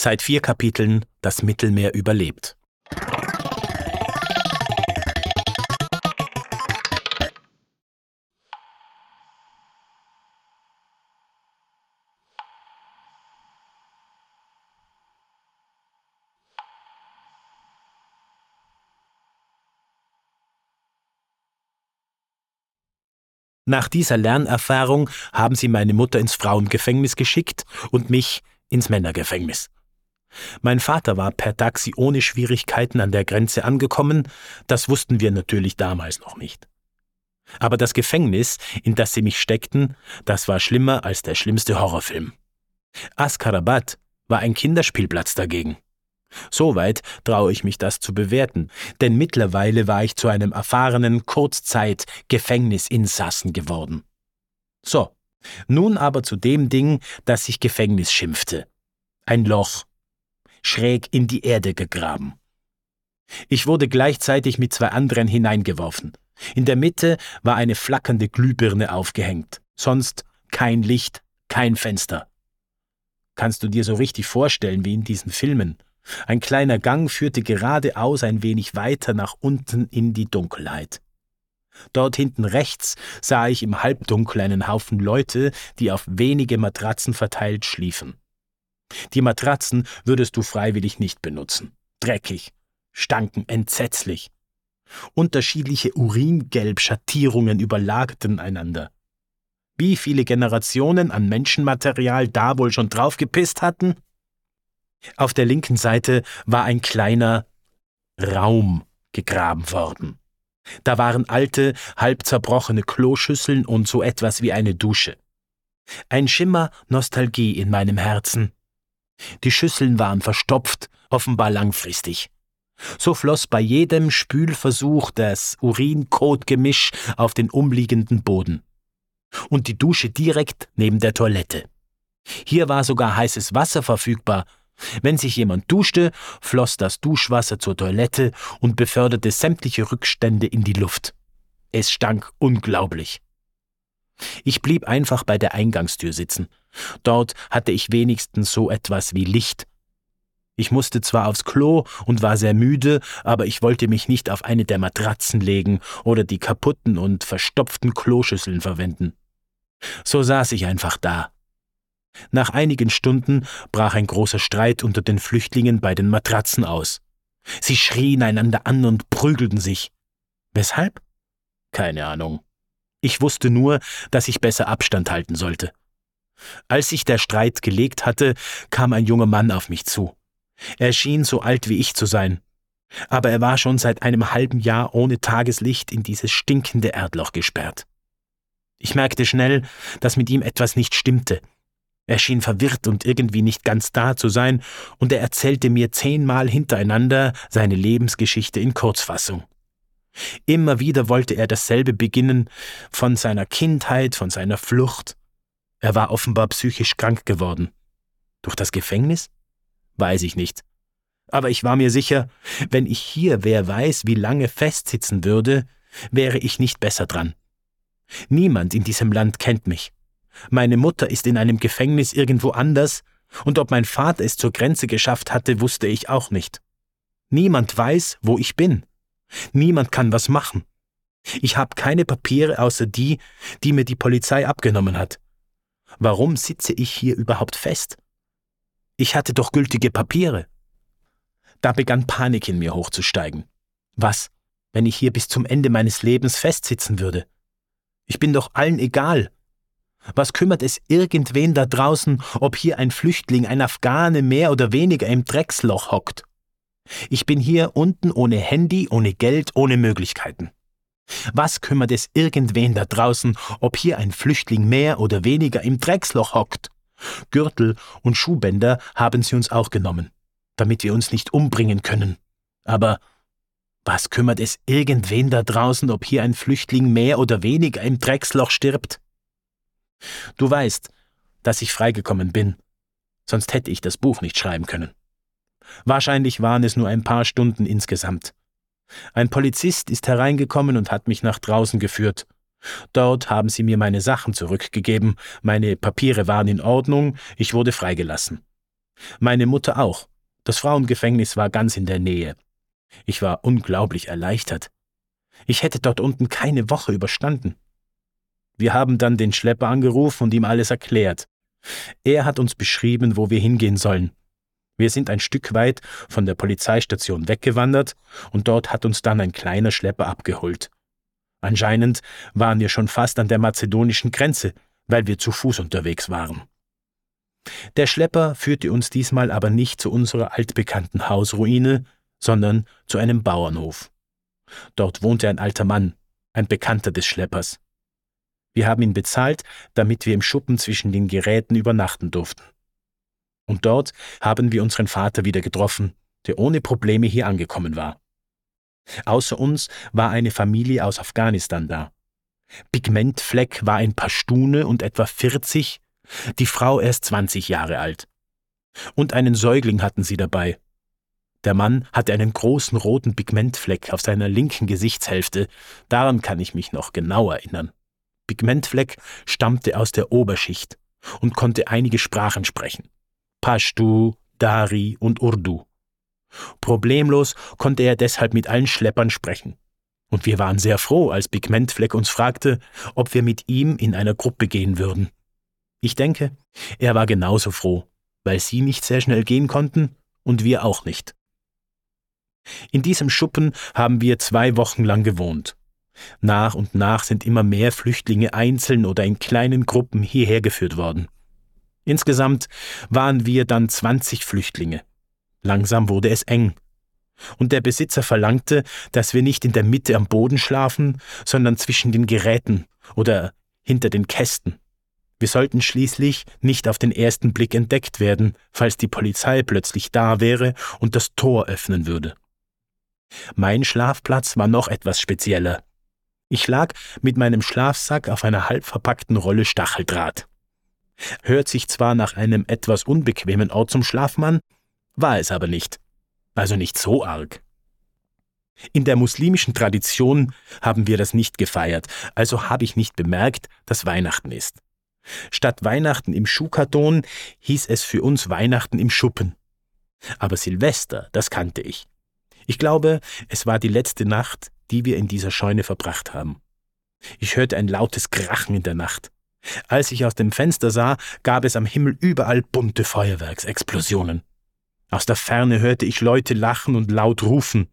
Seit vier Kapiteln Das Mittelmeer überlebt. Nach dieser Lernerfahrung haben sie meine Mutter ins Frauengefängnis geschickt und mich ins Männergefängnis. Mein Vater war per Taxi ohne Schwierigkeiten an der Grenze angekommen, das wussten wir natürlich damals noch nicht. Aber das Gefängnis, in das sie mich steckten, das war schlimmer als der schlimmste Horrorfilm. Askarabat war ein Kinderspielplatz dagegen. Soweit traue ich mich das zu bewerten, denn mittlerweile war ich zu einem erfahrenen Kurzzeit-Gefängnisinsassen geworden. So, nun aber zu dem Ding, das sich Gefängnis schimpfte. Ein Loch, schräg in die Erde gegraben. Ich wurde gleichzeitig mit zwei anderen hineingeworfen. In der Mitte war eine flackernde Glühbirne aufgehängt, sonst kein Licht, kein Fenster. Kannst du dir so richtig vorstellen wie in diesen Filmen? Ein kleiner Gang führte geradeaus ein wenig weiter nach unten in die Dunkelheit. Dort hinten rechts sah ich im Halbdunkel einen Haufen Leute, die auf wenige Matratzen verteilt schliefen. Die Matratzen würdest du freiwillig nicht benutzen. Dreckig, stanken entsetzlich. Unterschiedliche Uringelb-Schattierungen überlagerten einander. Wie viele Generationen an Menschenmaterial da wohl schon draufgepisst hatten? Auf der linken Seite war ein kleiner Raum gegraben worden. Da waren alte, halb zerbrochene Kloschüsseln und so etwas wie eine Dusche. Ein Schimmer Nostalgie in meinem Herzen. Die Schüsseln waren verstopft, offenbar langfristig. So floss bei jedem Spülversuch das Urin-Kot-Gemisch auf den umliegenden Boden. Und die Dusche direkt neben der Toilette. Hier war sogar heißes Wasser verfügbar, wenn sich jemand duschte, floss das Duschwasser zur Toilette und beförderte sämtliche Rückstände in die Luft. Es stank unglaublich. Ich blieb einfach bei der Eingangstür sitzen. Dort hatte ich wenigstens so etwas wie Licht. Ich musste zwar aufs Klo und war sehr müde, aber ich wollte mich nicht auf eine der Matratzen legen oder die kaputten und verstopften Kloschüsseln verwenden. So saß ich einfach da, nach einigen Stunden brach ein großer Streit unter den Flüchtlingen bei den Matratzen aus. Sie schrien einander an und prügelten sich. Weshalb? Keine Ahnung. Ich wusste nur, dass ich besser Abstand halten sollte. Als sich der Streit gelegt hatte, kam ein junger Mann auf mich zu. Er schien so alt wie ich zu sein, aber er war schon seit einem halben Jahr ohne Tageslicht in dieses stinkende Erdloch gesperrt. Ich merkte schnell, dass mit ihm etwas nicht stimmte, er schien verwirrt und irgendwie nicht ganz da zu sein, und er erzählte mir zehnmal hintereinander seine Lebensgeschichte in Kurzfassung. Immer wieder wollte er dasselbe beginnen, von seiner Kindheit, von seiner Flucht. Er war offenbar psychisch krank geworden. Durch das Gefängnis? Weiß ich nicht. Aber ich war mir sicher, wenn ich hier wer weiß, wie lange festsitzen würde, wäre ich nicht besser dran. Niemand in diesem Land kennt mich. Meine Mutter ist in einem Gefängnis irgendwo anders, und ob mein Vater es zur Grenze geschafft hatte, wusste ich auch nicht. Niemand weiß, wo ich bin. Niemand kann was machen. Ich habe keine Papiere außer die, die mir die Polizei abgenommen hat. Warum sitze ich hier überhaupt fest? Ich hatte doch gültige Papiere. Da begann Panik in mir hochzusteigen. Was, wenn ich hier bis zum Ende meines Lebens festsitzen würde? Ich bin doch allen egal, was kümmert es irgendwen da draußen, ob hier ein Flüchtling, ein Afghane mehr oder weniger im Drecksloch hockt? Ich bin hier unten ohne Handy, ohne Geld, ohne Möglichkeiten. Was kümmert es irgendwen da draußen, ob hier ein Flüchtling mehr oder weniger im Drecksloch hockt? Gürtel und Schuhbänder haben sie uns auch genommen, damit wir uns nicht umbringen können. Aber was kümmert es irgendwen da draußen, ob hier ein Flüchtling mehr oder weniger im Drecksloch stirbt? Du weißt, dass ich freigekommen bin, sonst hätte ich das Buch nicht schreiben können. Wahrscheinlich waren es nur ein paar Stunden insgesamt. Ein Polizist ist hereingekommen und hat mich nach draußen geführt. Dort haben sie mir meine Sachen zurückgegeben, meine Papiere waren in Ordnung, ich wurde freigelassen. Meine Mutter auch. Das Frauengefängnis war ganz in der Nähe. Ich war unglaublich erleichtert. Ich hätte dort unten keine Woche überstanden. Wir haben dann den Schlepper angerufen und ihm alles erklärt. Er hat uns beschrieben, wo wir hingehen sollen. Wir sind ein Stück weit von der Polizeistation weggewandert und dort hat uns dann ein kleiner Schlepper abgeholt. Anscheinend waren wir schon fast an der mazedonischen Grenze, weil wir zu Fuß unterwegs waren. Der Schlepper führte uns diesmal aber nicht zu unserer altbekannten Hausruine, sondern zu einem Bauernhof. Dort wohnte ein alter Mann, ein Bekannter des Schleppers. Wir haben ihn bezahlt, damit wir im Schuppen zwischen den Geräten übernachten durften. Und dort haben wir unseren Vater wieder getroffen, der ohne Probleme hier angekommen war. Außer uns war eine Familie aus Afghanistan da. Pigmentfleck war ein Pashtune und etwa 40, die Frau erst 20 Jahre alt. Und einen Säugling hatten sie dabei. Der Mann hatte einen großen roten Pigmentfleck auf seiner linken Gesichtshälfte, daran kann ich mich noch genau erinnern. Pigmentfleck stammte aus der Oberschicht und konnte einige Sprachen sprechen. Pashtu, Dari und Urdu. Problemlos konnte er deshalb mit allen Schleppern sprechen. Und wir waren sehr froh, als Pigmentfleck uns fragte, ob wir mit ihm in einer Gruppe gehen würden. Ich denke, er war genauso froh, weil sie nicht sehr schnell gehen konnten und wir auch nicht. In diesem Schuppen haben wir zwei Wochen lang gewohnt. Nach und nach sind immer mehr Flüchtlinge einzeln oder in kleinen Gruppen hierher geführt worden. Insgesamt waren wir dann 20 Flüchtlinge. Langsam wurde es eng. Und der Besitzer verlangte, dass wir nicht in der Mitte am Boden schlafen, sondern zwischen den Geräten oder hinter den Kästen. Wir sollten schließlich nicht auf den ersten Blick entdeckt werden, falls die Polizei plötzlich da wäre und das Tor öffnen würde. Mein Schlafplatz war noch etwas spezieller. Ich lag mit meinem Schlafsack auf einer halb verpackten Rolle Stacheldraht. Hört sich zwar nach einem etwas unbequemen Ort zum Schlafen an, war es aber nicht. Also nicht so arg. In der muslimischen Tradition haben wir das nicht gefeiert, also habe ich nicht bemerkt, dass Weihnachten ist. Statt Weihnachten im Schuhkarton hieß es für uns Weihnachten im Schuppen. Aber Silvester, das kannte ich. Ich glaube, es war die letzte Nacht, die wir in dieser Scheune verbracht haben. Ich hörte ein lautes Krachen in der Nacht. Als ich aus dem Fenster sah, gab es am Himmel überall bunte Feuerwerksexplosionen. Aus der Ferne hörte ich Leute lachen und laut rufen.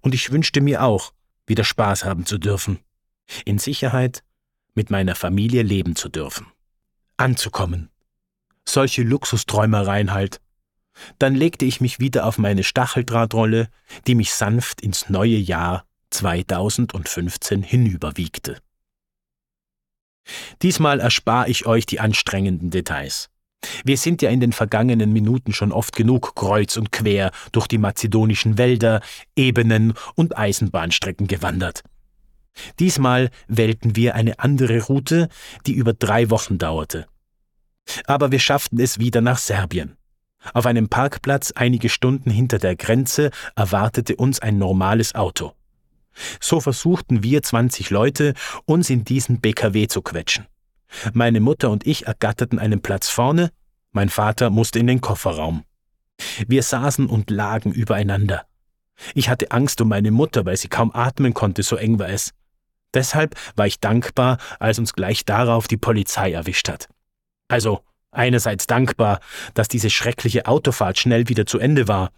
Und ich wünschte mir auch, wieder Spaß haben zu dürfen. In Sicherheit mit meiner Familie leben zu dürfen. Anzukommen. Solche Luxusträumereien halt. Dann legte ich mich wieder auf meine Stacheldrahtrolle, die mich sanft ins neue Jahr 2015 hinüberwiegte. Diesmal erspare ich euch die anstrengenden Details. Wir sind ja in den vergangenen Minuten schon oft genug kreuz und quer durch die mazedonischen Wälder, Ebenen und Eisenbahnstrecken gewandert. Diesmal wählten wir eine andere Route, die über drei Wochen dauerte. Aber wir schafften es wieder nach Serbien. Auf einem Parkplatz einige Stunden hinter der Grenze erwartete uns ein normales Auto. So versuchten wir 20 Leute, uns in diesen BKW zu quetschen. Meine Mutter und ich ergatterten einen Platz vorne, mein Vater musste in den Kofferraum. Wir saßen und lagen übereinander. Ich hatte Angst um meine Mutter, weil sie kaum atmen konnte, so eng war es. Deshalb war ich dankbar, als uns gleich darauf die Polizei erwischt hat. Also, Einerseits dankbar, dass diese schreckliche Autofahrt schnell wieder zu Ende war,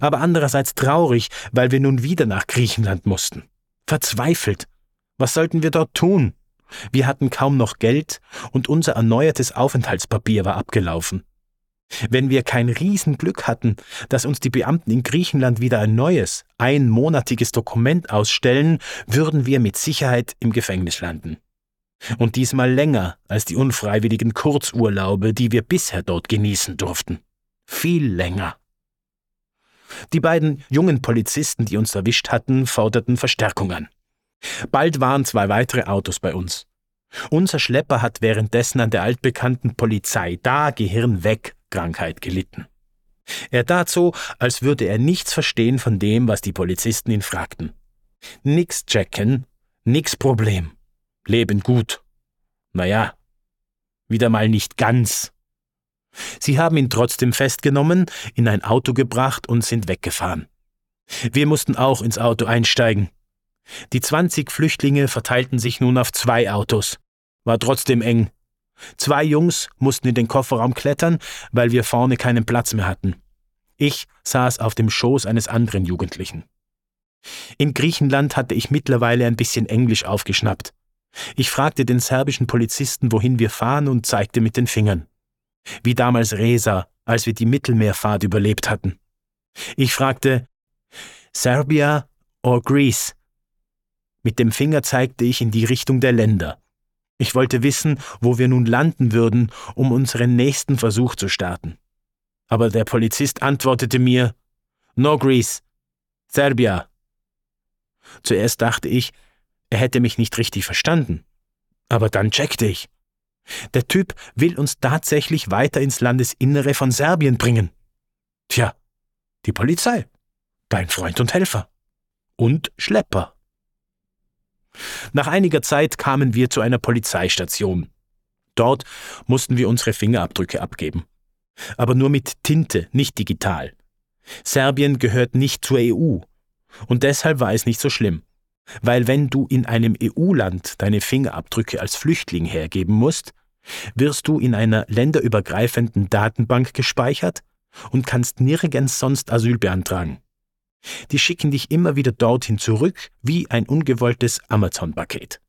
aber andererseits traurig, weil wir nun wieder nach Griechenland mussten. Verzweifelt. Was sollten wir dort tun? Wir hatten kaum noch Geld und unser erneuertes Aufenthaltspapier war abgelaufen. Wenn wir kein Riesenglück hatten, dass uns die Beamten in Griechenland wieder ein neues, einmonatiges Dokument ausstellen, würden wir mit Sicherheit im Gefängnis landen. Und diesmal länger als die unfreiwilligen Kurzurlaube, die wir bisher dort genießen durften. Viel länger. Die beiden jungen Polizisten, die uns erwischt hatten, forderten Verstärkung an. Bald waren zwei weitere Autos bei uns. Unser Schlepper hat währenddessen an der altbekannten Polizei da Gehirn weg Krankheit gelitten. Er tat so, als würde er nichts verstehen von dem, was die Polizisten ihn fragten. Nix checken, nix Problem. Leben gut. Naja, wieder mal nicht ganz. Sie haben ihn trotzdem festgenommen, in ein Auto gebracht und sind weggefahren. Wir mussten auch ins Auto einsteigen. Die 20 Flüchtlinge verteilten sich nun auf zwei Autos. War trotzdem eng. Zwei Jungs mussten in den Kofferraum klettern, weil wir vorne keinen Platz mehr hatten. Ich saß auf dem Schoß eines anderen Jugendlichen. In Griechenland hatte ich mittlerweile ein bisschen Englisch aufgeschnappt. Ich fragte den serbischen Polizisten, wohin wir fahren und zeigte mit den Fingern. Wie damals Resa, als wir die Mittelmeerfahrt überlebt hatten. Ich fragte, Serbia or Greece? Mit dem Finger zeigte ich in die Richtung der Länder. Ich wollte wissen, wo wir nun landen würden, um unseren nächsten Versuch zu starten. Aber der Polizist antwortete mir, No Greece, Serbia. Zuerst dachte ich, er hätte mich nicht richtig verstanden. Aber dann checkte ich. Der Typ will uns tatsächlich weiter ins Landesinnere von Serbien bringen. Tja, die Polizei, dein Freund und Helfer. Und Schlepper. Nach einiger Zeit kamen wir zu einer Polizeistation. Dort mussten wir unsere Fingerabdrücke abgeben. Aber nur mit Tinte, nicht digital. Serbien gehört nicht zur EU. Und deshalb war es nicht so schlimm. Weil wenn du in einem EU-Land deine Fingerabdrücke als Flüchtling hergeben musst, wirst du in einer länderübergreifenden Datenbank gespeichert und kannst nirgends sonst Asyl beantragen. Die schicken dich immer wieder dorthin zurück wie ein ungewolltes Amazon-Paket.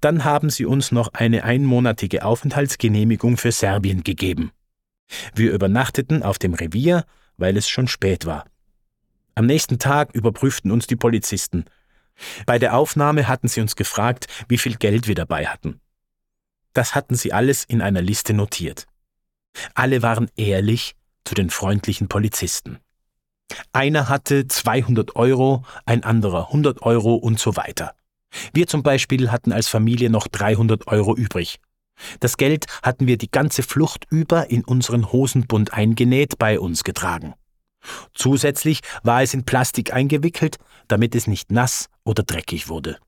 Dann haben sie uns noch eine einmonatige Aufenthaltsgenehmigung für Serbien gegeben. Wir übernachteten auf dem Revier, weil es schon spät war. Am nächsten Tag überprüften uns die Polizisten. Bei der Aufnahme hatten sie uns gefragt, wie viel Geld wir dabei hatten. Das hatten sie alles in einer Liste notiert. Alle waren ehrlich zu den freundlichen Polizisten. Einer hatte 200 Euro, ein anderer 100 Euro und so weiter. Wir zum Beispiel hatten als Familie noch 300 Euro übrig. Das Geld hatten wir die ganze Flucht über in unseren Hosenbund eingenäht bei uns getragen. Zusätzlich war es in Plastik eingewickelt, damit es nicht nass oder dreckig wurde.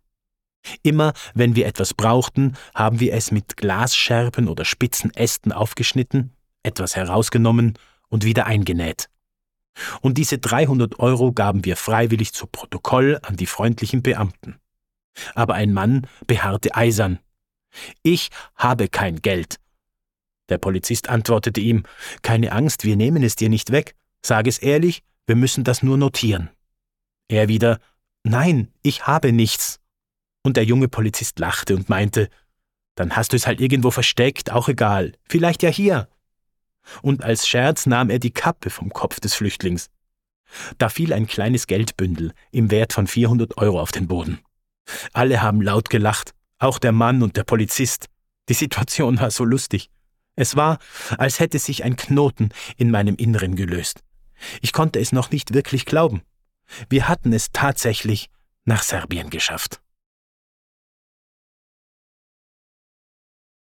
Immer wenn wir etwas brauchten, haben wir es mit Glasscherben oder spitzen Ästen aufgeschnitten, etwas herausgenommen und wieder eingenäht. Und diese 300 Euro gaben wir freiwillig zu Protokoll an die freundlichen Beamten. Aber ein Mann beharrte eisern. Ich habe kein Geld. Der Polizist antwortete ihm, keine Angst, wir nehmen es dir nicht weg. Sag es ehrlich, wir müssen das nur notieren. Er wieder, nein, ich habe nichts. Und der junge Polizist lachte und meinte, dann hast du es halt irgendwo versteckt, auch egal, vielleicht ja hier und als Scherz nahm er die Kappe vom Kopf des Flüchtlings. Da fiel ein kleines Geldbündel im Wert von 400 Euro auf den Boden. Alle haben laut gelacht, auch der Mann und der Polizist. Die Situation war so lustig. Es war, als hätte sich ein Knoten in meinem Inneren gelöst. Ich konnte es noch nicht wirklich glauben. Wir hatten es tatsächlich nach Serbien geschafft.